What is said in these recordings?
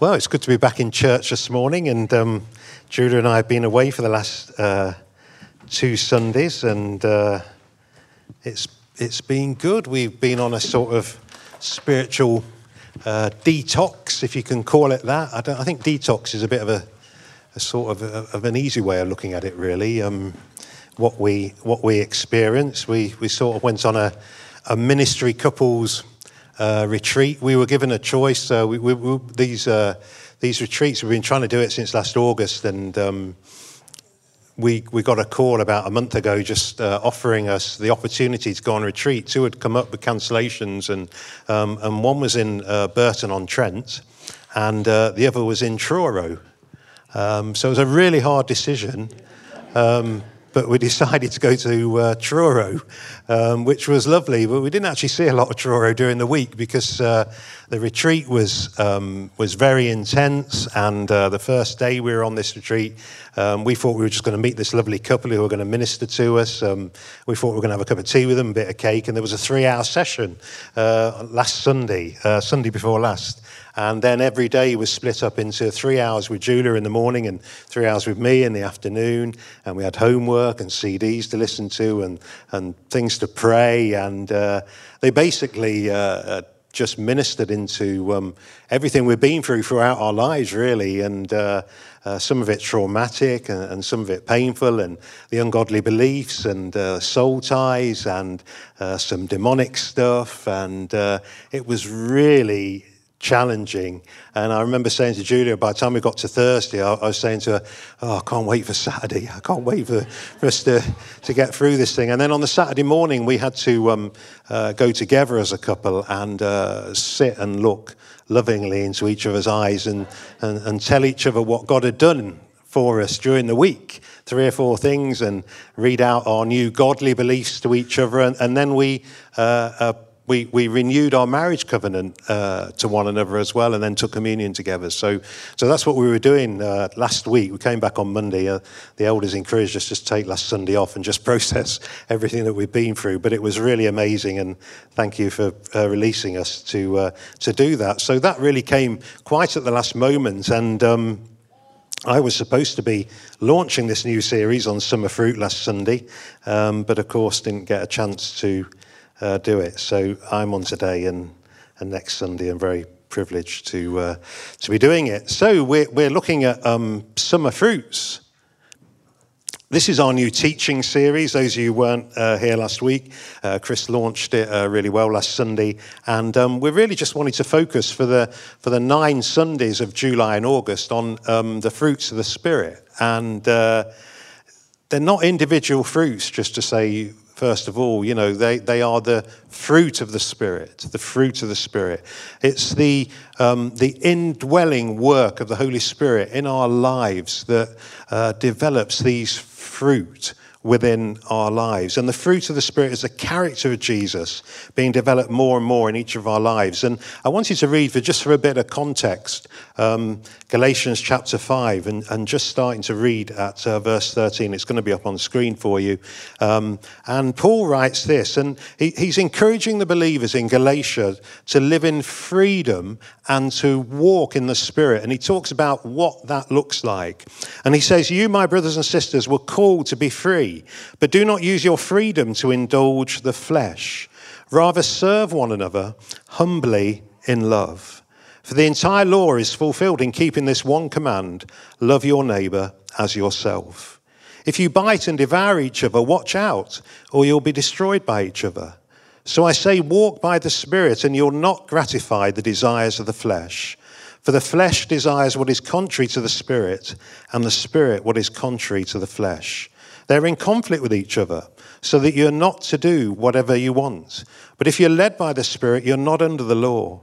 Well, it's good to be back in church this morning, and um, Julia and I have been away for the last uh, two Sundays, and uh, it's it's been good. We've been on a sort of spiritual uh, detox, if you can call it that. I, I, think detox is a bit of a, a sort of, a, of, an easy way of looking at it, really. Um, what we what we experience, we we sort of went on a, a ministry couples uh, retreat. We were given a choice. Uh, we, we, we, these uh, these retreats, we've been trying to do it since last August, and um, we we got a call about a month ago, just uh, offering us the opportunity to go on retreat. Two had come up with cancellations, and um, and one was in Burton on Trent, and the other was in Truro. Um, so it was a really hard decision. But we decided to go to uh, Truro, um, which was lovely. But we didn't actually see a lot of Truro during the week because uh, the retreat was um, was very intense. And uh, the first day we were on this retreat, um, we thought we were just going to meet this lovely couple who were going to minister to us. Um, we thought we were going to have a cup of tea with them, a bit of cake, and there was a three-hour session uh, last Sunday, uh, Sunday before last. And then every day was split up into three hours with Julia in the morning and three hours with me in the afternoon. And we had homework and CDs to listen to and, and things to pray. And uh, they basically uh, uh, just ministered into um, everything we've been through throughout our lives, really. And uh, uh, some of it traumatic and, and, some of it painful, and the ungodly beliefs and uh, soul ties and uh, some demonic stuff. And uh, it was really challenging. And I remember saying to Julia, by the time we got to Thursday, I, I was saying to her, Oh, I can't wait for Saturday. I can't wait for, for us to, to get through this thing. And then on the Saturday morning, we had to um, uh, go together as a couple and uh, sit and look lovingly into each other's eyes and, and, and tell each other what God had done for us during the week three or four things and read out our new godly beliefs to each other. And, and then we uh, uh, we, we renewed our marriage covenant uh, to one another as well and then took communion together. So, so that's what we were doing uh, last week. We came back on Monday. Uh, the elders encouraged us just to take last Sunday off and just process everything that we've been through. But it was really amazing, and thank you for uh, releasing us to, uh, to do that. So that really came quite at the last moment. And um, I was supposed to be launching this new series on summer fruit last Sunday, um, but of course didn't get a chance to uh, do it. So I'm on today and, and next Sunday. I'm very privileged to, uh, to be doing it. So we're, we're looking at um, summer fruits. This is our new teaching series. Those of you who weren't uh, here last week, uh, Chris launched it uh, really well last Sunday, and um, we're really just wanting to focus for the for the nine Sundays of July and August on um, the fruits of the Spirit, and uh, they're not individual fruits. Just to say first of all. You know, they, they are the fruit of the Spirit, the fruit of the Spirit. It's the, um, the indwelling work of the Holy Spirit in our lives that uh, develops these fruit within our lives. And the fruit of the Spirit is the character of Jesus being developed more and more in each of our lives. And I want you to read, for just for a bit of context, um, Galatians chapter 5, and, and just starting to read at uh, verse 13. It's going to be up on the screen for you. Um, and Paul writes this, and he, he's encouraging the believers in Galatia to live in freedom and to walk in the Spirit. And he talks about what that looks like. And he says, You, my brothers and sisters, were called to be free, but do not use your freedom to indulge the flesh. Rather, serve one another humbly in love. For the entire law is fulfilled in keeping this one command love your neighbor as yourself. If you bite and devour each other, watch out, or you'll be destroyed by each other. So I say, walk by the Spirit, and you'll not gratify the desires of the flesh. For the flesh desires what is contrary to the Spirit, and the Spirit what is contrary to the flesh. They're in conflict with each other, so that you're not to do whatever you want. But if you're led by the Spirit, you're not under the law.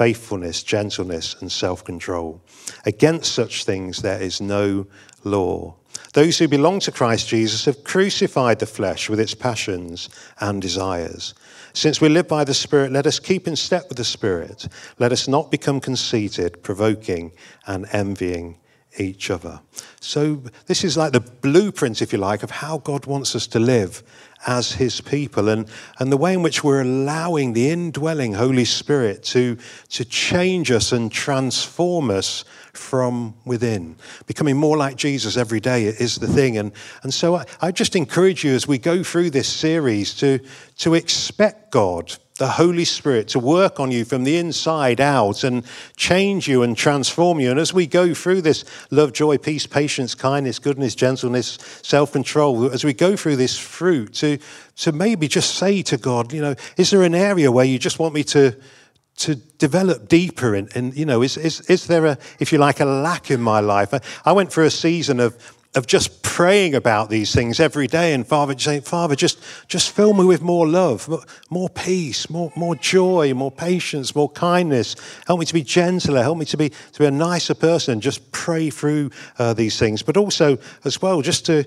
faithfulness, gentleness, and self control. Against such things there is no law. Those who belong to Christ Jesus have crucified the flesh with its passions and desires. Since we live by the Spirit, let us keep in step with the Spirit. Let us not become conceited, provoking, and envying each other. So, this is like the blueprint, if you like, of how God wants us to live as his people and, and the way in which we're allowing the indwelling Holy Spirit to, to change us and transform us from within. Becoming more like Jesus every day is the thing. And, and so I, I just encourage you as we go through this series to, to expect God the Holy Spirit to work on you from the inside out and change you and transform you. And as we go through this love, joy, peace, patience, kindness, goodness, gentleness, self control, as we go through this fruit, to, to maybe just say to God, you know, is there an area where you just want me to? to develop deeper and, you know is, is, is there a if you like a lack in my life I, I went through a season of of just praying about these things every day and father saying father just just fill me with more love more peace more, more joy more patience more kindness. Help me to be gentler help me to be to be a nicer person just pray through uh, these things. But also as well just to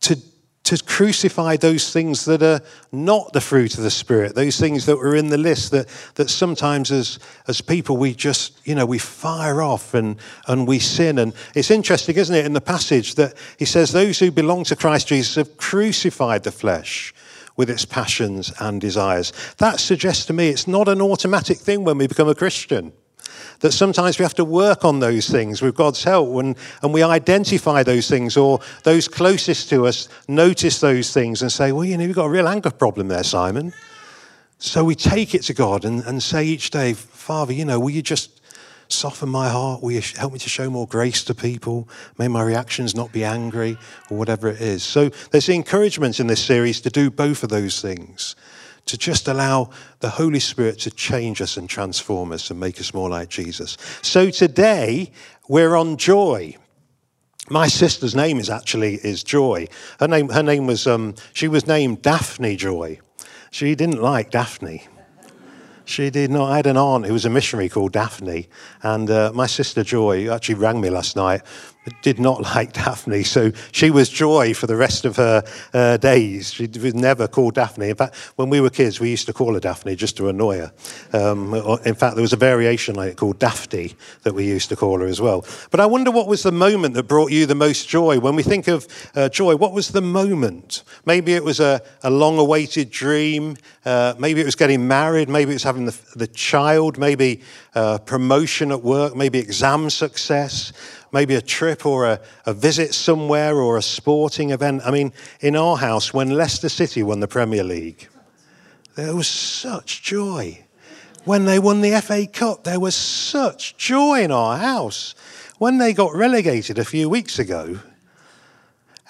to to crucify those things that are not the fruit of the Spirit, those things that were in the list that, that sometimes as, as people we just, you know, we fire off and, and we sin. And it's interesting, isn't it, in the passage that he says, Those who belong to Christ Jesus have crucified the flesh with its passions and desires. That suggests to me it's not an automatic thing when we become a Christian that sometimes we have to work on those things with God's help and, and we identify those things or those closest to us notice those things and say, well, you know, you've got a real anger problem there, Simon. So we take it to God and, and say each day, Father, you know, will you just soften my heart? Will you help me to show more grace to people? May my reactions not be angry or whatever it is. So there's encouragement in this series to do both of those things to just allow the Holy Spirit to change us and transform us and make us more like Jesus. So today we're on joy. My sister's name is actually is Joy. Her name her name was um, she was named Daphne Joy. She didn't like Daphne. She did not. I had an aunt who was a missionary called Daphne, and uh, my sister Joy actually rang me last night did not like Daphne, so she was Joy for the rest of her uh, days. She was never called Daphne. In fact, when we were kids, we used to call her Daphne just to annoy her. Um, in fact, there was a variation like it called Dafty that we used to call her as well. But I wonder what was the moment that brought you the most joy? When we think of uh, joy, what was the moment? Maybe it was a, a long awaited dream. Uh, maybe it was getting married. Maybe it was having the, the child. Maybe uh, promotion at work. Maybe exam success maybe a trip or a, a visit somewhere or a sporting event. I mean, in our house, when Leicester City won the Premier League, there was such joy. When they won the FA Cup, there was such joy in our house. When they got relegated a few weeks ago.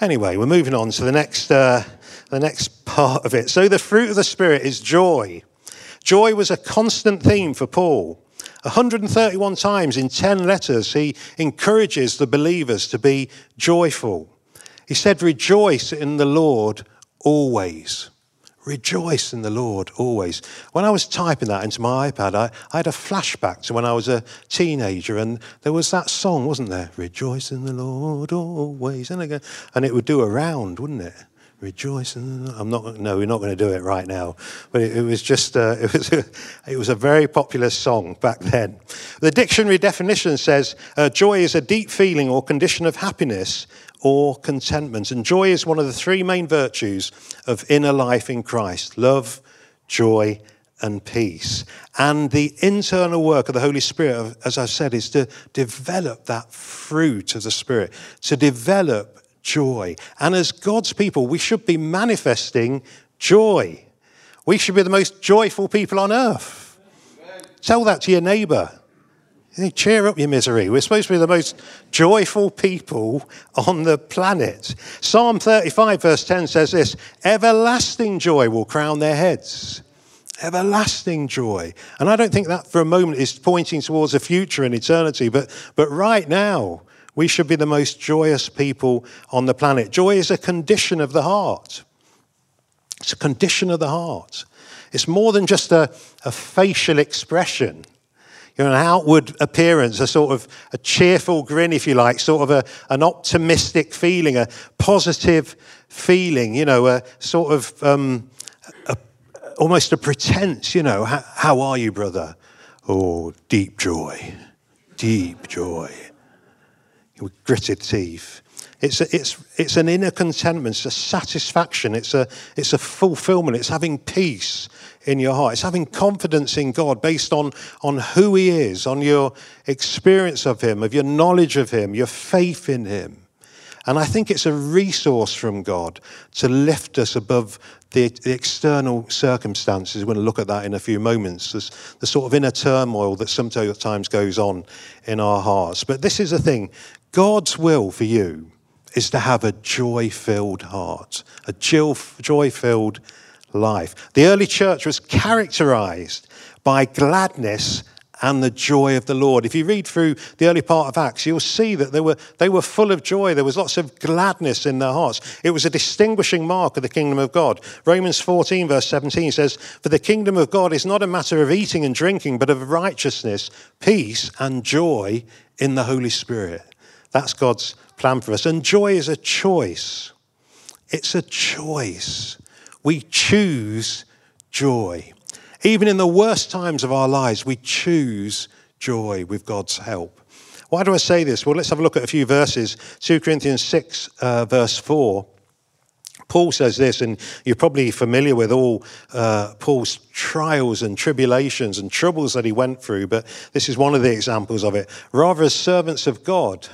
Anyway, we're moving on to the next, uh, the next part of it. So, the fruit of the Spirit is joy. Joy was a constant theme for Paul. 131 times in 10 letters, he encourages the believers to be joyful. He said, Rejoice in the Lord always. Rejoice in the Lord always. When I was typing that into my iPad, I, I, had a flashback to when I was a teenager, and there was that song, wasn't there? Rejoice in the Lord always. And, again, and it would do a round, wouldn't it? Rejoice. I'm not. No, we're not going to do it right now. But it, it was just. Uh, it was. A, it was a very popular song back then. The dictionary definition says uh, joy is a deep feeling or condition of happiness or contentment, and joy is one of the three main virtues of inner life in Christ: love, joy. And peace. And the internal work of the Holy Spirit, as I've said, is to develop that fruit of the Spirit, to develop joy. And as God's people, we should be manifesting joy. We should be the most joyful people on earth. Tell that to your neighbor. Cheer up your misery. We're supposed to be the most joyful people on the planet. Psalm 35, verse 10 says this Everlasting joy will crown their heads. Everlasting joy. And I don't think that for a moment is pointing towards a future and eternity, but, but right now, we should be the most joyous people on the planet. Joy is a condition of the heart. It's a condition of the heart. It's more than just a, a facial expression. you know, an outward appearance, a sort of a cheerful grin, if you like, sort of a, an optimistic feeling, a positive feeling, you know, a sort of um, a, almost a pretense, you know, how, how are you, brother? Oh, deep joy, deep joy. With gritted teeth. It's, a, it's, it's an inner contentment, it's a satisfaction, it's a, it's a fulfillment, it's having peace in your heart. It's having confidence in God based on, on who He is, on your experience of Him, of your knowledge of Him, your faith in Him. And I think it's a resource from God to lift us above the, the external circumstances. We're going to look at that in a few moments. There's the sort of inner turmoil that sometimes goes on in our hearts. But this is the thing God's will for you is to have a joy filled heart, a joy filled life. The early church was characterized by gladness and the joy of the Lord. If you read through the early part of Acts, you'll see that they were, they were full of joy. There was lots of gladness in their hearts. It was a distinguishing mark of the kingdom of God. Romans 14, verse 17 says, For the kingdom of God is not a matter of eating and drinking, but of righteousness, peace, and joy in the Holy Spirit. That's God's plan for us. And joy is a choice. It's a choice. We choose joy. Even in the worst times of our lives, we choose joy with God's help. Why do I say this? Well, let's have a look at a few verses. 2 Corinthians 6, uh, verse 4. Paul says this, and you're probably familiar with all uh, Paul's trials and tribulations and troubles that he went through, but this is one of the examples of it. Rather, as servants of God,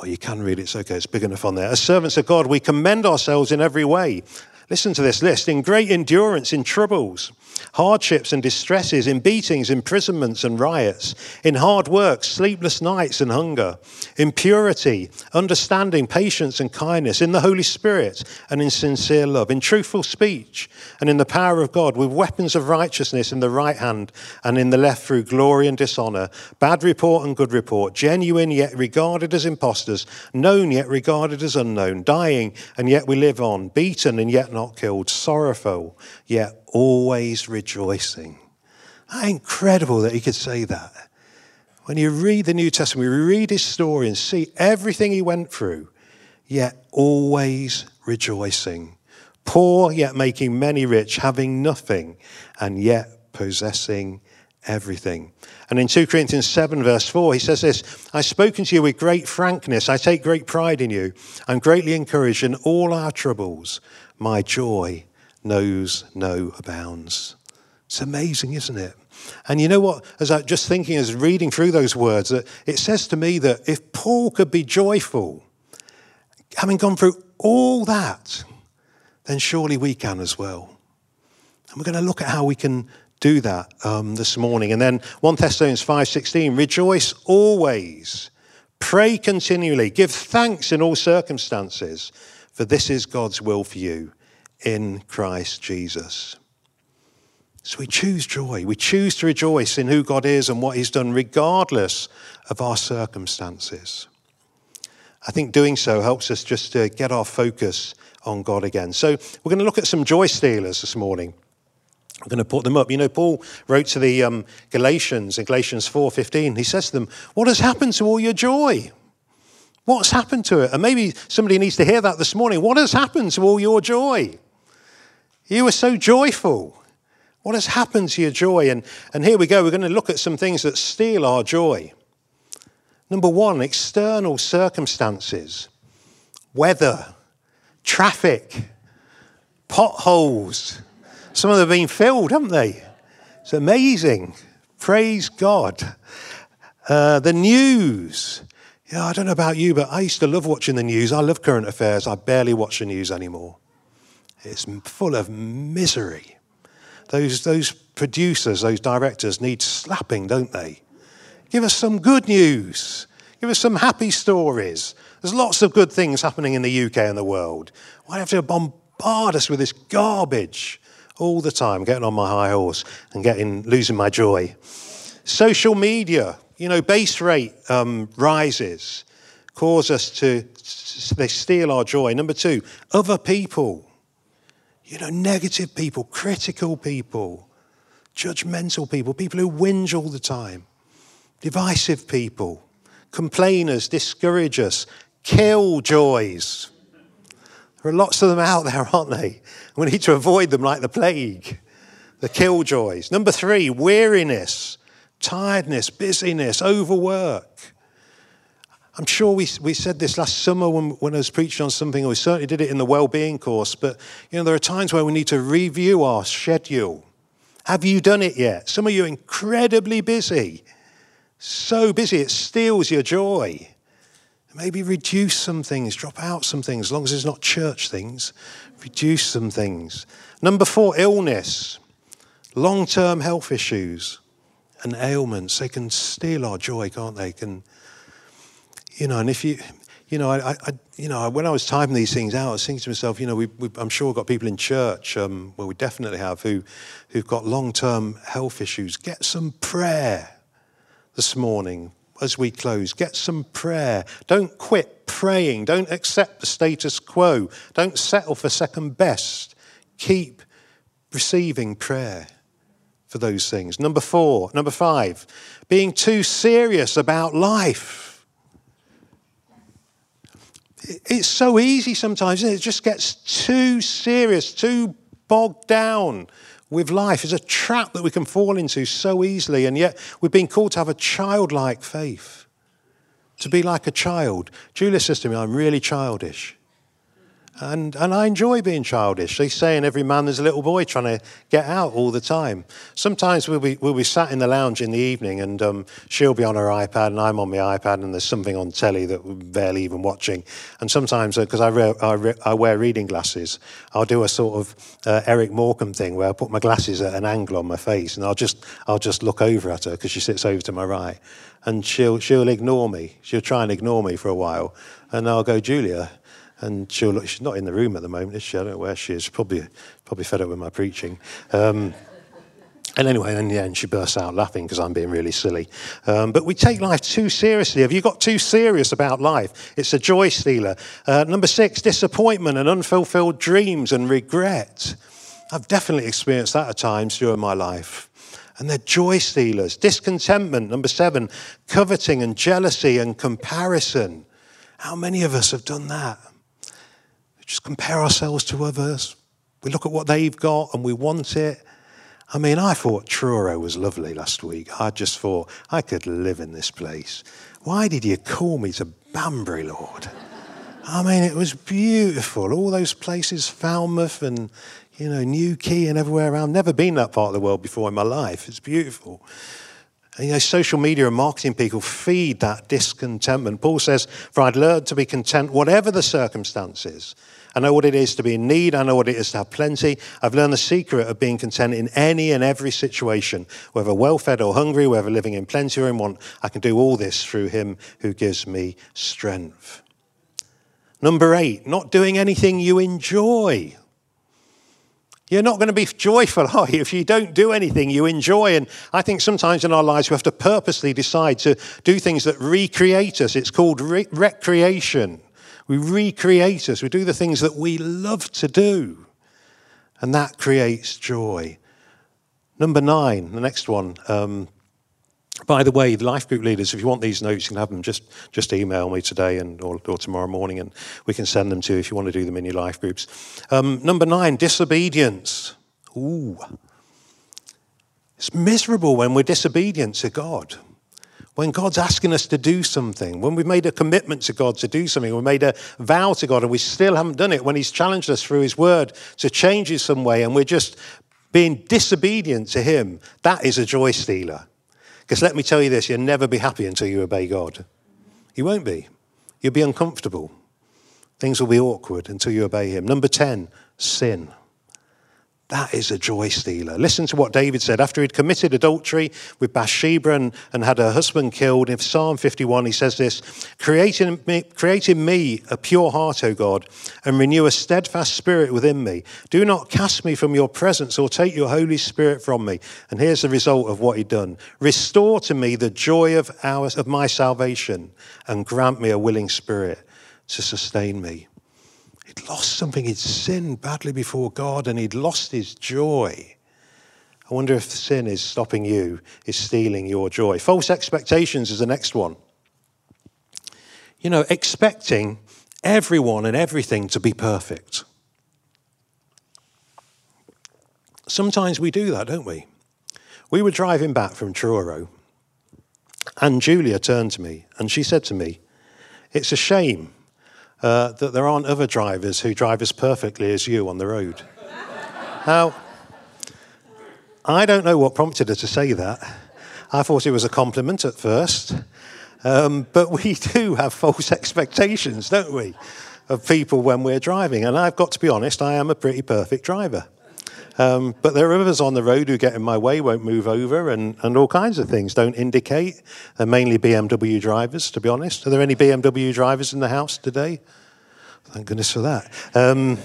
oh, you can read it, it's okay, it's big enough on there. As servants of God, we commend ourselves in every way. Listen to this list in great endurance in troubles hardships and distresses, in beatings, imprisonments, and riots, in hard work, sleepless nights, and hunger, in purity, understanding, patience, and kindness, in the Holy Spirit, and in sincere love, in truthful speech, and in the power of God, with weapons of righteousness in the right hand and in the left through glory and dishonor, bad report and good report, genuine yet regarded as impostors, known yet regarded as unknown, dying and yet we live on, beaten and yet not killed, sorrowful yet always rejoicing. How incredible that he could say that. When you read the New Testament, we read his story and see everything he went through, yet always rejoicing. Poor, yet making many rich, having nothing, and yet possessing everything. And in 2 Corinthians 7, verse 4, he says this I've spoken to you with great frankness. I take great pride in you. I'm greatly encouraged in all our troubles. My joy knows no bounds. It's amazing, isn't it? And you know what? As I just thinking, as reading through those words, that it says to me that if Paul could be joyful, having gone through all that, then surely we can as well. And we're going to look at how we can do that um, this morning. And then 1 Thessalonians 5:16, rejoice always, pray continually, give thanks in all circumstances, for this is God's will for you in Christ Jesus. So we choose joy. We choose to rejoice in who God is and what He's done, regardless of our circumstances. I think doing so helps us just to get our focus on God again. So we're going to look at some joy stealers this morning. I'm going to put them up. You know, Paul wrote to the um, Galatians in Galatians 4:15. He says to them, "What has happened to all your joy? What's happened to it?" And maybe somebody needs to hear that this morning. What has happened to all your joy? You were so joyful. What has happened to your joy? And, and here we go. We're going to look at some things that steal our joy. Number one, external circumstances, weather, traffic, potholes. Some of them have been filled, haven't they? It's amazing. Praise God. Uh, the news. Yeah, I don't know about you, but I used to love watching the news. I love current affairs. I barely watch the news anymore. It's full of misery. Those, those producers, those directors need slapping, don't they? Give us some good news. Give us some happy stories. There's lots of good things happening in the UK and the world. Why do you have to bombard us with this garbage all the time? Getting on my high horse and getting losing my joy. Social media, you know, base rate um, rises, cause us to they steal our joy. Number two, other people you know, negative people, critical people, judgmental people, people who whinge all the time. divisive people, complainers, discouragers, killjoys. There are lots of them out there, aren't they? We need to avoid them like the plague. The killjoys. Number three, weariness, tiredness, busyness, overwork. I'm sure we, we said this last summer when, when I was preaching on something, we certainly did it in the well-being course, but you know, there are times where we need to review our schedule. Have you done it yet? Some of you are incredibly busy. So busy, it steals your joy. Maybe reduce some things, drop out some things, as long as it's not church things. Reduce some things. Number four, illness. Long term health issues and ailments. They can steal our joy, can't they? Can, you know, and if you, you know, I, I, you know, when I was typing these things out, I was thinking to myself, you know, we, we, I'm sure we've got people in church, um, well, we definitely have, who, who've got long-term health issues. Get some prayer this morning as we close. Get some prayer. Don't quit praying. Don't accept the status quo. Don't settle for second best. Keep receiving prayer for those things. Number four, number five, being too serious about life it's so easy sometimes. It? it just gets too serious, too bogged down with life. It's a trap that we can fall into so easily, and yet we've been called to have a childlike faith, to be like a child. Julia says to me, I'm really childish. And, and I enjoy being childish. They say in every man there's a little boy trying to get out all the time. Sometimes we'll be, we'll be sat in the lounge in the evening and um, she'll be on her iPad and I'm on my iPad and there's something on telly that we're barely even watching. And sometimes, because uh, I, re- I, re- I, wear reading glasses, I'll do a sort of uh, Eric Morecambe thing where I put my glasses at an angle on my face and I'll just, I'll just look over at her because she sits over to my right. And she'll, she'll ignore me. She'll try and ignore me for a while. And I'll go, Julia, and she'll she's not in the room at the moment, is she? I don't know where she is. Probably, probably fed up with my preaching. Um, and anyway, in the end, she bursts out laughing because I'm being really silly. Um, but we take life too seriously. Have you got too serious about life? It's a joy stealer. Uh, number six, disappointment and unfulfilled dreams and regret. I've definitely experienced that at times during my life. And they're joy stealers. Discontentment, number seven, coveting and jealousy and comparison. How many of us have done that? Just compare ourselves to others. We look at what they've got and we want it. I mean, I thought Truro was lovely last week. I just thought I could live in this place. Why did you call me to Banbury, Lord? I mean, it was beautiful. All those places, Falmouth and, you know, Newquay and everywhere around. Never been that part of the world before in my life. It's beautiful. And, you know, social media and marketing people feed that discontentment. Paul says, For I'd learned to be content whatever the circumstances. I know what it is to be in need. I know what it is to have plenty. I've learned the secret of being content in any and every situation, whether well fed or hungry, whether living in plenty or in want. I can do all this through him who gives me strength. Number eight, not doing anything you enjoy. You're not going to be joyful, are you, if you don't do anything you enjoy? And I think sometimes in our lives we have to purposely decide to do things that recreate us. It's called re- recreation. We recreate us. We do the things that we love to do. And that creates joy. Number nine, the next one. Um, by the way, the life group leaders, if you want these notes, you can have them. Just, just email me today and, or, or tomorrow morning, and we can send them to you if you want to do them in your life groups. Um, number nine, disobedience. Ooh. It's miserable when we're disobedient to God when God's asking us to do something, when we've made a commitment to God to do something, we've made a vow to God and we still haven't done it, when He's challenged us through His word to change in some way and we're just being disobedient to Him, that is a joy stealer. Because let me tell you this you'll never be happy until you obey God. You won't be. You'll be uncomfortable. Things will be awkward until you obey Him. Number 10, sin. That is a joy stealer. Listen to what David said after he'd committed adultery with Bathsheba and, and had her husband killed. In Psalm 51, he says this create in, me, me a pure heart, O God, and renew a steadfast spirit within me. Do not cast me from your presence or take your Holy Spirit from me. And here's the result of what he'd done Restore to me the joy of, ours, of my salvation and grant me a willing spirit to sustain me. He'd lost something, he'd sinned badly before God, and he'd lost his joy. I wonder if sin is stopping you, is stealing your joy. False expectations is the next one. You know, expecting everyone and everything to be perfect. Sometimes we do that, don't we? We were driving back from Truro, and Julia turned to me and she said to me, It's a shame uh, that there aren't other drivers who drive as perfectly as you on the road. now, I don't know what prompted her to say that. I thought it was a compliment at first. Um, but we do have false expectations, don't we, of people when we're driving. And I've got to be honest, I am a pretty perfect driver. Um, but there are others on the road who get in my way, won't move over, and, and all kinds of things don't indicate. They're mainly BMW drivers, to be honest. Are there any BMW drivers in the house today? Thank goodness for that. Um,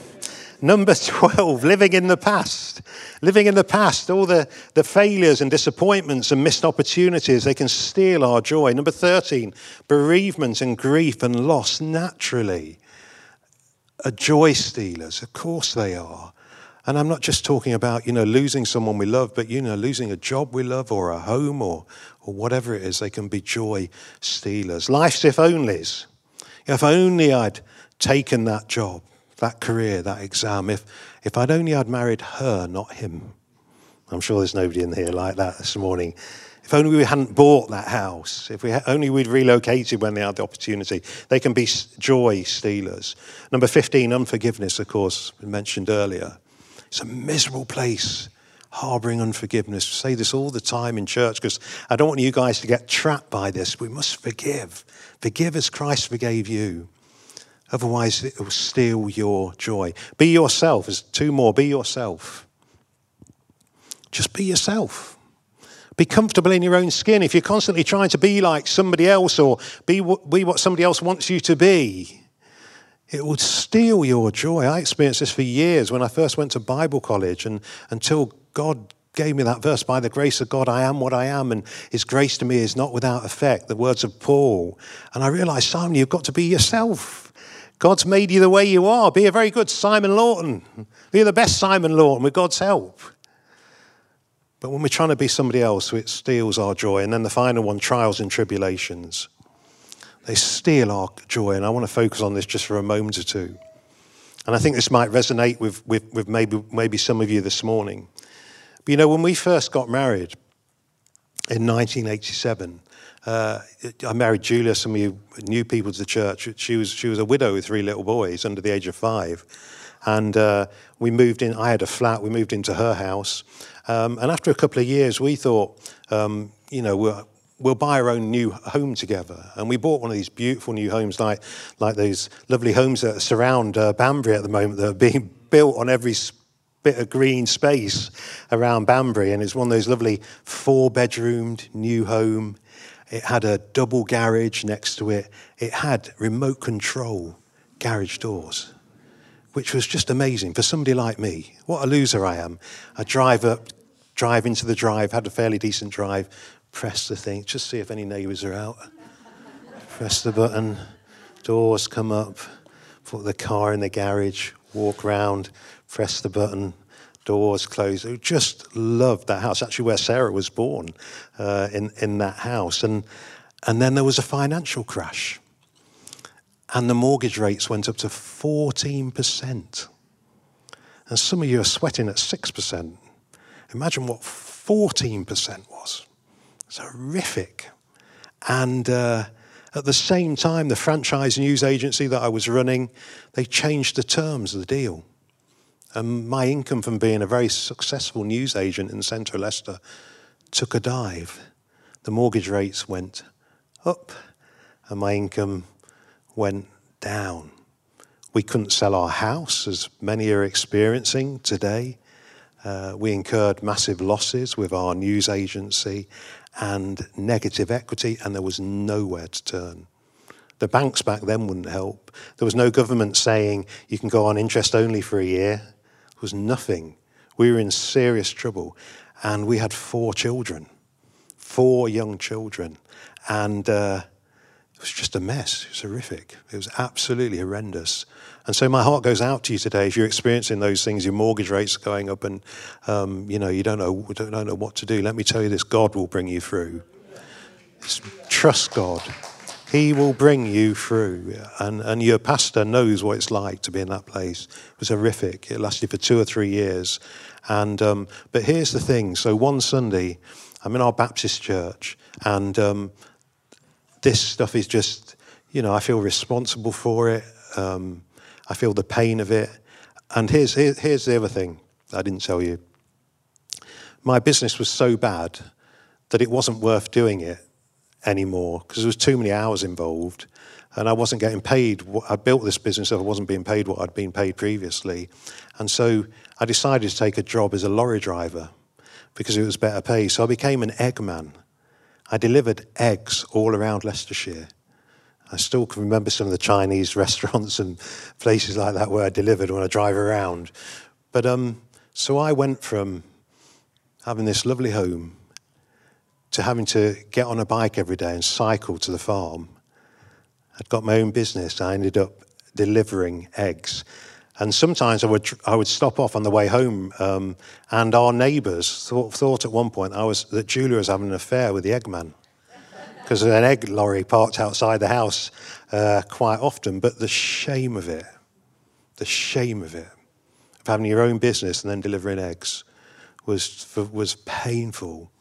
Number 12, living in the past. Living in the past, all the, the failures and disappointments and missed opportunities, they can steal our joy. Number 13, bereavement and grief and loss naturally are joy stealers. Of course they are. And I'm not just talking about, you know, losing someone we love, but, you know, losing a job we love or a home or, or whatever it is, they can be joy stealers. Life's if onlys. If only I'd taken that job that career, that exam, if, if I'd only I'd married her, not him. I'm sure there's nobody in here like that this morning. If only we hadn't bought that house, if we only we'd relocated when they had the opportunity, they can be joy stealers. Number 15, unforgiveness, of course, mentioned earlier. It's a miserable place, harboring unforgiveness. I say this all the time in church because I don't want you guys to get trapped by this. We must forgive. Forgive as Christ forgave you. Otherwise, it will steal your joy. Be yourself. There's two more. Be yourself. Just be yourself. Be comfortable in your own skin. If you're constantly trying to be like somebody else or be, be what somebody else wants you to be, it would steal your joy. I experienced this for years when I first went to Bible college, and until God gave me that verse, by the grace of God, I am what I am, and His grace to me is not without effect, the words of Paul. And I realized, Simon, you've got to be yourself. God's made you the way you are. Be a very good Simon Lawton. Be the best Simon Lawton with God's help. But when we're trying to be somebody else, it steals our joy. And then the final one trials and tribulations. They steal our joy. And I want to focus on this just for a moment or two. And I think this might resonate with, with, with maybe, maybe some of you this morning. But you know, when we first got married in 1987, uh, I married Julia. Some of you new people to the church. She was she was a widow with three little boys under the age of five, and uh, we moved in. I had a flat. We moved into her house, um, and after a couple of years, we thought, um, you know, we'll, buy our own new home together. And we bought one of these beautiful new homes, like like those lovely homes that surround uh, Banbury at the moment that are being built on every bit of green space around Banbury, and it's one of those lovely four-bedroomed new home it had a double garage next to it. It had remote control garage doors, which was just amazing for somebody like me. What a loser I am. I drive up, drive into the drive, had a fairly decent drive, press the thing, just see if any neighbours are out. press the button, doors come up, put the car in the garage, walk round, press the button, doors closed. Who just loved that house. Actually, where Sarah was born, uh, in in that house. And and then there was a financial crash, and the mortgage rates went up to fourteen percent. And some of you are sweating at six percent. Imagine what fourteen percent was. It's horrific. And uh, at the same time, the franchise news agency that I was running, they changed the terms of the deal. And my income from being a very successful news agent in central Leicester took a dive. The mortgage rates went up, and my income went down. We couldn't sell our house, as many are experiencing today. Uh, we incurred massive losses with our news agency and negative equity, and there was nowhere to turn. The banks back then wouldn't help. There was no government saying you can go on interest only for a year There was nothing. We were in serious trouble. And we had four children, four young children. And uh, was just a mess. It was horrific. It was absolutely horrendous. And so my heart goes out to you today if you're experiencing those things. Your mortgage rates are going up, and um, you know you don't know don't, don't know what to do. Let me tell you this: God will bring you through. Just trust God. He will bring you through. And, and your pastor knows what it's like to be in that place. It was horrific. It lasted for two or three years. And, um, but here's the thing. So one Sunday, I'm in our Baptist church, and um, this stuff is just, you know, I feel responsible for it. Um, I feel the pain of it. And here's, here, here's the other thing I didn't tell you. My business was so bad that it wasn't worth doing it anymore because there was too many hours involved and I wasn't getting paid. I built this business, so I wasn't being paid what I'd been paid previously. And so I decided to take a job as a lorry driver because it was better pay. So I became an egg man. I delivered eggs all around Leicestershire. I still can remember some of the Chinese restaurants and places like that where I delivered when I drive around. But um, so I went from having this lovely home to having to get on a bike every day and cycle to the farm. I'd got my own business. I ended up delivering eggs. And sometimes I would, I would stop off on the way home, um, and our neighbours thought, thought, at one point I was, that Julia was having an affair with the eggman. Because an egg lorry parked outside the house uh, quite often. But the shame of it, the shame of it, of having your own business and then delivering eggs, was, was painful.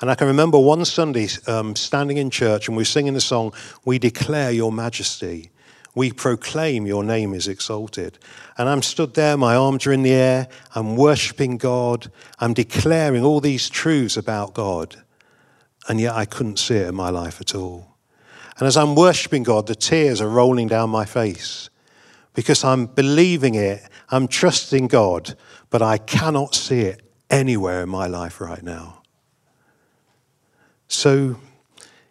And I can remember one Sunday um, standing in church and we were singing the song, We Declare Your Majesty we proclaim your name is exalted. And I'm stood there, my arms are in the air, I'm worshiping God, I'm declaring all these truths about God, and yet I couldn't see it in my life at all. And as I'm worshiping God, the tears are rolling down my face because I'm believing it, I'm trusting God, but I cannot see it anywhere in my life right now. So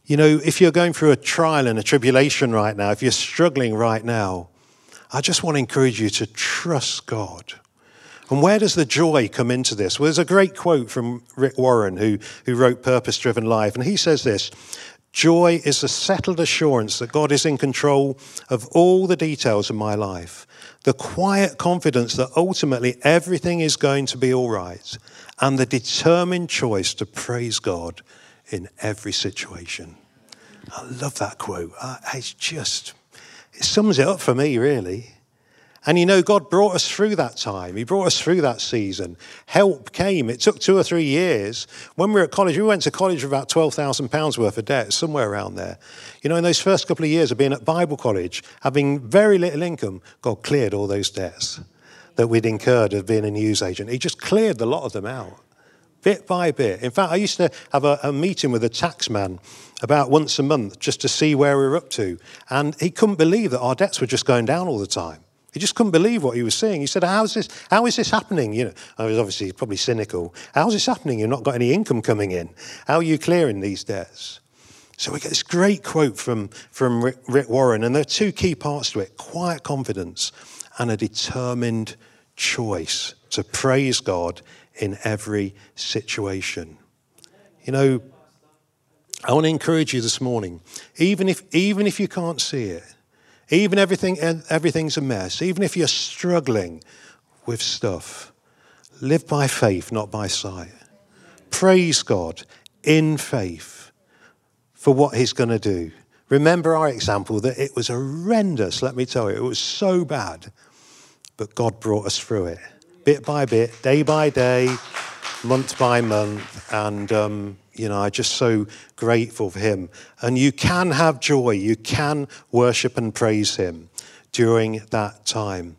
you know, if you're going through a trial and a tribulation right now, if you're struggling right now, I just want to encourage you to trust God. And where does the joy come into this? Well, there's a great quote from Rick Warren, who, who wrote Purpose Driven Life, and he says this Joy is the settled assurance that God is in control of all the details of my life, the quiet confidence that ultimately everything is going to be all right, and the determined choice to praise God in every situation. I love that quote. It's just, it sums it up for me, really. And you know, God brought us through that time. He brought us through that season. Help came. It took two or three years. When we were at college, we went to college with about £12,000 worth of debt, somewhere around there. You know, in those first couple of years of being at Bible college, having very little income, God cleared all those debts that we'd incurred of being a news agent. He just cleared a lot of them out bit by bit. In fact, I used to have a, a meeting with a tax man about once a month just to see where we were up to. And he couldn't believe that our debts were just going down all the time. He just couldn't believe what he was seeing. He said, "How is this? How is this happening?" You know, I was obviously probably cynical. How is this happening? You've not got any income coming in. How are you clearing these debts? So we get this great quote from from Rick, Rick Warren, and there are two key parts to it: quiet confidence and a determined choice to praise God in every situation. You know, I want to encourage you this morning, even if, even if you can't see it, even everything, everything's a mess, even if you're struggling with stuff, live by faith, not by sight. Praise God in faith for what He's going to do. Remember our example that it was horrendous, let me tell you. It was so bad, but God brought us through it bit by bit, day by day, month by month. And, um, you know, I'm just so grateful for him. And you can have joy, you can worship and praise him during that time.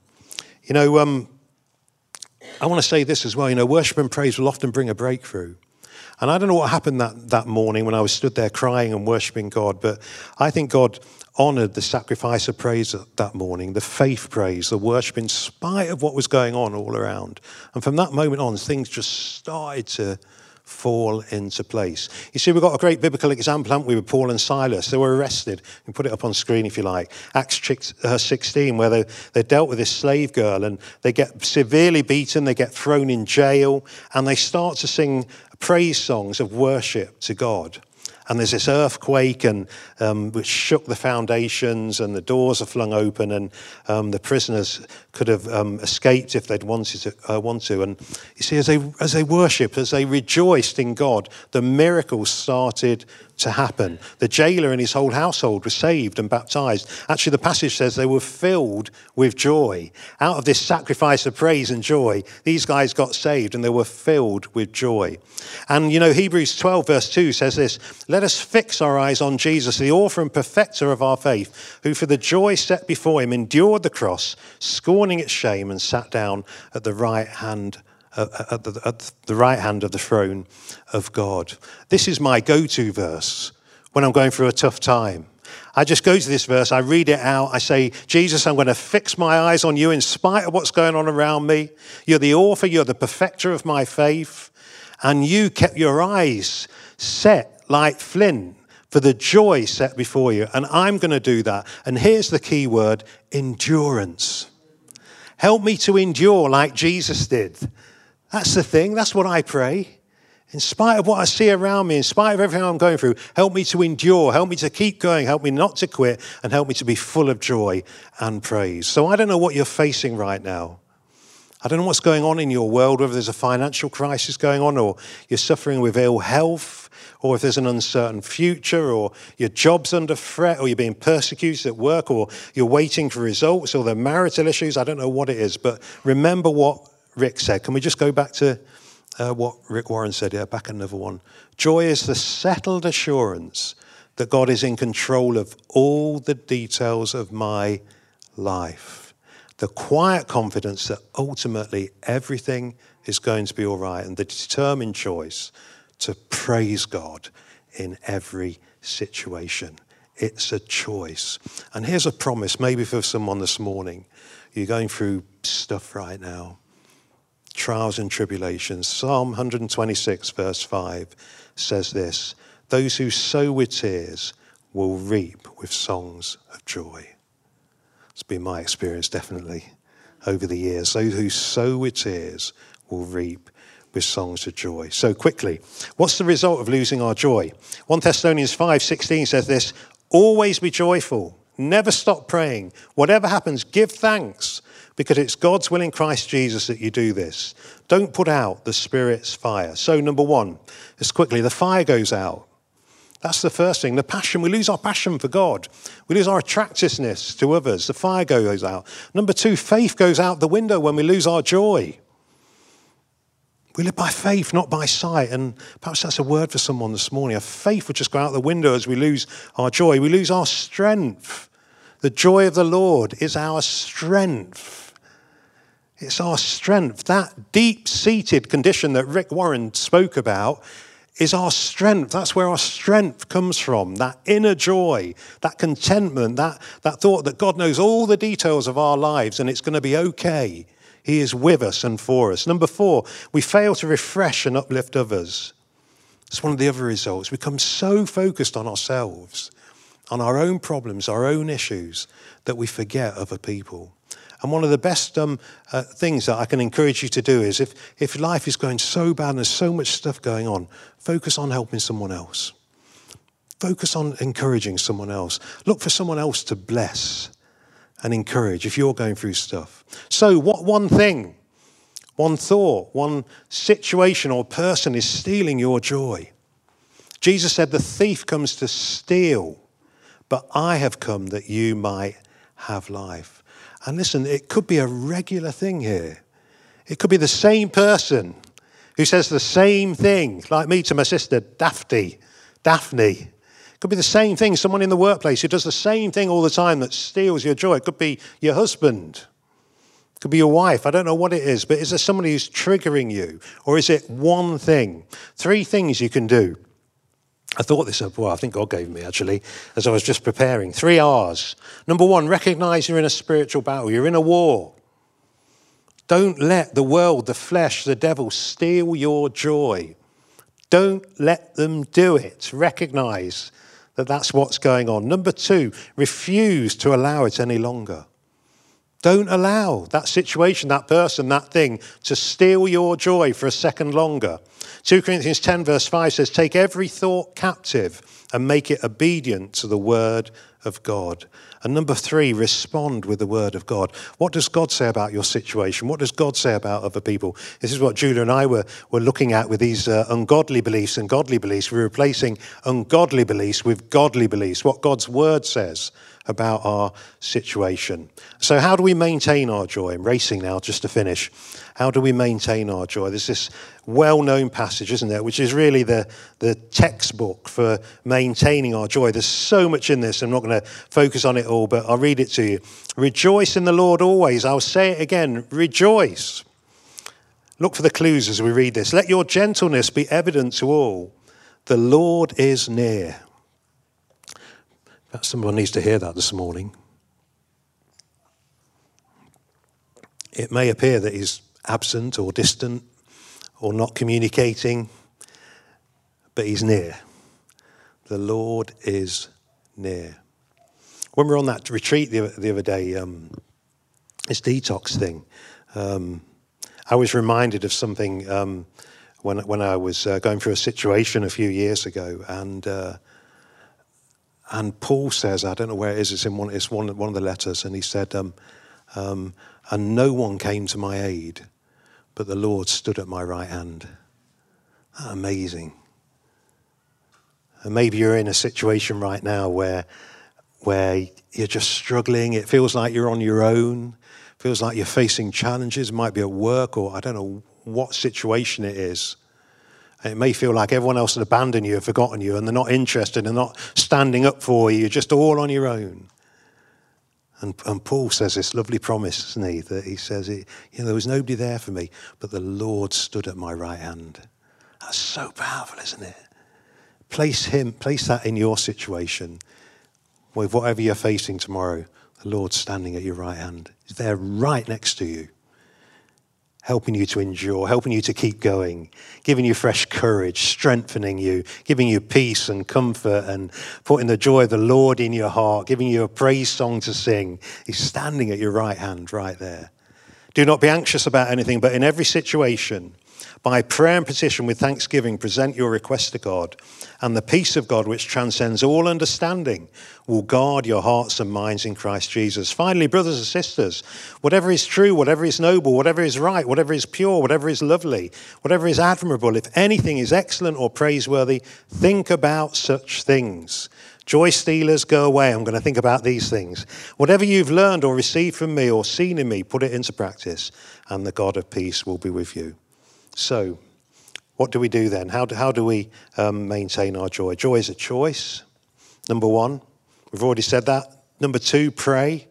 You know, um, I want to say this as well. You know, worship and praise will often bring a breakthrough. And I don't know what happened that, that morning when I was stood there crying and worshiping God, but I think God honored the sacrifice of praise that morning, the faith praise, the worship, in spite of what was going on all around. And from that moment on, things just started to fall into place. You see, we've got a great biblical example, haven't we, with Paul and Silas? They were arrested. You can put it up on screen if you like. Acts uh, 16, where they, they dealt with this slave girl and they get severely beaten, they get thrown in jail, and they start to sing praise songs of worship to God. And there's this earthquake, and um, which shook the foundations, and the doors are flung open, and um, the prisoners could have um, escaped if they'd wanted to, uh, want to. And you see, as they as they worshipped, as they rejoiced in God, the miracles started to happen. The jailer and his whole household were saved and baptized. Actually, the passage says they were filled with joy. Out of this sacrifice of praise and joy, these guys got saved and they were filled with joy. And you know, Hebrews 12, verse 2 says this Let us fix our eyes on Jesus, the author and perfecter of our faith, who for the joy set before him endured the cross, scorning its shame, and sat down at the right hand at the, at the right hand of the throne of God. This is my go to verse when I'm going through a tough time. I just go to this verse, I read it out, I say, Jesus, I'm going to fix my eyes on you in spite of what's going on around me. You're the author, you're the perfecter of my faith, and you kept your eyes set like flint for the joy set before you. And I'm going to do that. And here's the key word endurance. Help me to endure like Jesus did. That's the thing. That's what I pray. In spite of what I see around me, in spite of everything I'm going through, help me to endure, help me to keep going, help me not to quit, and help me to be full of joy and praise. So I don't know what you're facing right now. I don't know what's going on in your world, whether there's a financial crisis going on, or you're suffering with ill health, or if there's an uncertain future, or your job's under threat, or you're being persecuted at work, or you're waiting for results, or there are marital issues. I don't know what it is, but remember what Rick said. Can we just go back to uh, what Rick Warren said? Yeah, back another one. Joy is the settled assurance that God is in control of all the details of my life. The quiet confidence that ultimately everything is going to be all right, and the determined choice to praise God in every situation. It's a choice. And here's a promise, maybe for someone this morning. You're going through stuff right now trials and tribulations. Psalm 126, verse 5 says this Those who sow with tears will reap with songs of joy. It's been my experience, definitely, over the years. Those who sow with tears will reap with songs of joy. So quickly, what's the result of losing our joy? 1 Thessalonians 5:16 says this, always be joyful, never stop praying. Whatever happens, give thanks because it's God's will in Christ Jesus that you do this. Don't put out the Spirit's fire. So, number one, as quickly, the fire goes out. That's the first thing. The passion, we lose our passion for God. We lose our attractiveness to others. The fire goes out. Number two, faith goes out the window when we lose our joy. We live by faith, not by sight. And perhaps that's a word for someone this morning. Our faith would just go out the window as we lose our joy. We lose our strength. The joy of the Lord is our strength. It's our strength. That deep seated condition that Rick Warren spoke about is our strength. That's where our strength comes from. That inner joy, that contentment, that, that thought that God knows all the details of our lives and it's going to be okay. He is with us and for us. Number four, we fail to refresh and uplift others. It's one of the other results. We become so focused on ourselves, on our own problems, our own issues, that we forget other people. And one of the best um, uh, things that I can encourage you to do is if, if life is going so bad and there's so much stuff going on, focus on helping someone else. Focus on encouraging someone else. Look for someone else to bless and encourage if you're going through stuff. So, what one thing, one thought, one situation or person is stealing your joy? Jesus said, The thief comes to steal, but I have come that you might have life. And listen, it could be a regular thing here. It could be the same person who says the same thing, like me to my sister, Daphne. Daphne. It could be the same thing, someone in the workplace who does the same thing all the time that steals your joy. It could be your husband. It could be your wife. I don't know what it is, but is there somebody who's triggering you? Or is it one thing? Three things you can do I thought this up, well, I think God gave me actually, as I was just preparing. Three R's. Number one, recognize you're in a spiritual battle, you're in a war. Don't let the world, the flesh, the devil steal your joy. Don't let them do it. Recognize that that's what's going on. Number two, refuse to allow it any longer. Don't allow that situation, that person, that thing to steal your joy for a second longer. 2 Corinthians 10, verse 5 says, Take every thought captive and make it obedient to the word of God. And number three, respond with the word of God. What does God say about your situation? What does God say about other people? This is what Julia and I were, were looking at with these uh, ungodly beliefs and godly beliefs. We're replacing ungodly beliefs with godly beliefs, what God's word says about our situation. So, how do we maintain our joy? I'm racing now just to finish. How do we maintain our joy? There's this well known passage, isn't there, which is really the, the textbook for maintaining our joy. There's so much in this. I'm not going to focus on it all, but I'll read it to you. Rejoice in the Lord always. I'll say it again rejoice. Look for the clues as we read this. Let your gentleness be evident to all. The Lord is near. Someone needs to hear that this morning. It may appear that he's absent or distant or not communicating, but he's near. The Lord is near. When we were on that retreat the, the other day, um, this detox thing, um, I was reminded of something um, when, when I was uh, going through a situation a few years ago, and uh, and Paul says, I don't know where it is, it's in one, it's one, one of the letters, and he said, um, um, And no one came to my aid, but the Lord stood at my right hand. Amazing. And maybe you're in a situation right now where, where you're just struggling. It feels like you're on your own. It feels like you're facing challenges. It might be at work or I don't know what situation it is. It may feel like everyone else has abandoned you, have forgotten you, and they're not interested, they're not standing up for you. You're just all on your own. And, and Paul says this lovely promise, doesn't he? That he says, you know, there was nobody there for me, but the Lord stood at my right hand. That's so powerful, isn't it? Place him, place that in your situation with whatever you're facing tomorrow. The Lord's standing at your right hand. He's there right next to you helping you to endure, helping you to keep going, giving you fresh courage, strengthening you, giving you peace and comfort, and putting the joy of the Lord in your heart, giving you a praise song to sing. He's standing at your right hand right there. Do not be anxious about anything, but in every situation, by prayer and petition with thanksgiving, present your request to God, and the peace of God, which transcends all understanding, will guard your hearts and minds in Christ Jesus. Finally, brothers and sisters, whatever is true, whatever is noble, whatever is right, whatever is pure, whatever is lovely, whatever is admirable, if anything is excellent or praiseworthy, think about such things. Joy stealers, go away. I'm going to think about these things. Whatever you've learned or received from me or seen in me, put it into practice, and the God of peace will be with you. So, what do we do then? How do, how do we um, maintain our joy? Joy is a choice, number one. We've already said that. Number two, pray.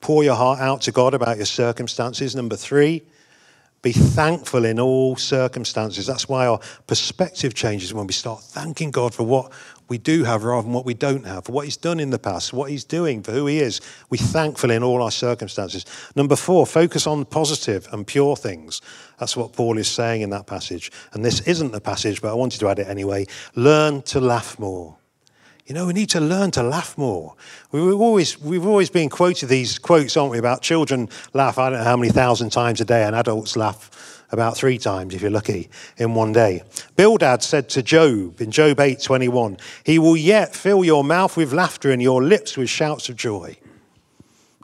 Pour your heart out to God about your circumstances. Number three, be thankful in all circumstances. That's why our perspective changes when we start thanking God for what we do have rather than what we don't have, for what He's done in the past, what He's doing, for who He is. We're thankful in all our circumstances. Number four, focus on positive and pure things. That's what Paul is saying in that passage. And this isn't the passage, but I wanted to add it anyway. Learn to laugh more. You know, we need to learn to laugh more. We've always, we've always been quoted these quotes, aren't we, about children laugh, I don't know how many thousand times a day, and adults laugh about three times, if you're lucky, in one day. Bildad said to Job in Job 8:21, He will yet fill your mouth with laughter and your lips with shouts of joy.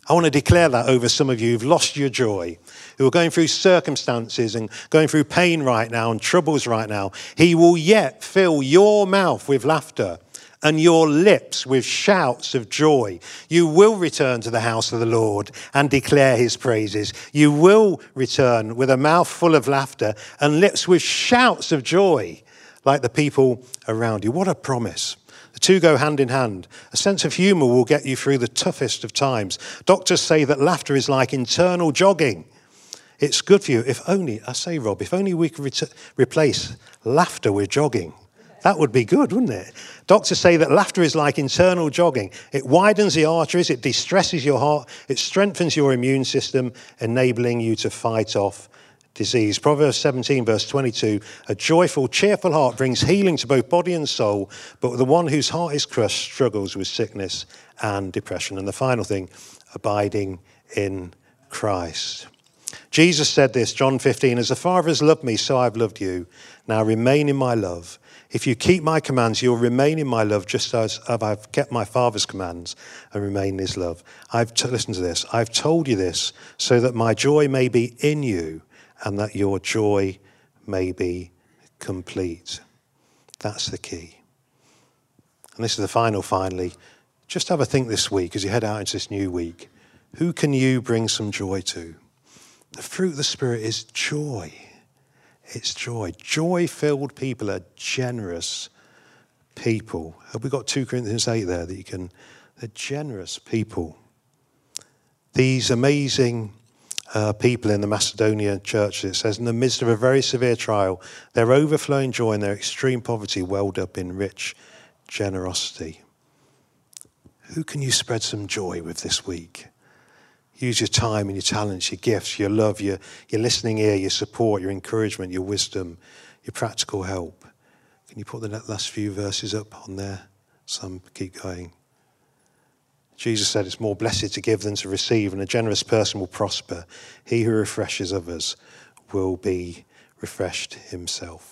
I want to declare that over some of you who've lost your joy, who are going through circumstances and going through pain right now and troubles right now. He will yet fill your mouth with laughter and your lips with shouts of joy. You will return to the house of the Lord and declare his praises. You will return with a mouth full of laughter and lips with shouts of joy, like the people around you. What a promise. The two go hand in hand. A sense of humor will get you through the toughest of times. Doctors say that laughter is like internal jogging. It's good for you. If only, I say, Rob, if only we could re- replace laughter with jogging. That would be good, wouldn't it? Doctors say that laughter is like internal jogging. It widens the arteries, it distresses your heart, it strengthens your immune system, enabling you to fight off disease. Proverbs 17, verse 22 A joyful, cheerful heart brings healing to both body and soul, but the one whose heart is crushed struggles with sickness and depression. And the final thing, abiding in Christ. Jesus said this, John 15, As the Father has loved me, so I've loved you. Now remain in my love. If you keep my commands, you'll remain in my love, just as I've kept my Father's commands and remain in his love. I've t- listen to this. I've told you this so that my joy may be in you and that your joy may be complete. That's the key. And this is the final, finally. Just have a think this week as you head out into this new week. Who can you bring some joy to? The fruit of the Spirit is joy. It's joy. Joy filled people are generous people. Have we got 2 Corinthians 8 there that you can? They're generous people. These amazing uh, people in the Macedonia church, it says, in the midst of a very severe trial, their overflowing joy and their extreme poverty welled up in rich generosity. Who can you spread some joy with this week? Use your time and your talents, your gifts, your love, your, your listening ear, your support, your encouragement, your wisdom, your practical help. Can you put the last few verses up on there? Some keep going. Jesus said it's more blessed to give than to receive, and a generous person will prosper. He who refreshes others will be refreshed himself.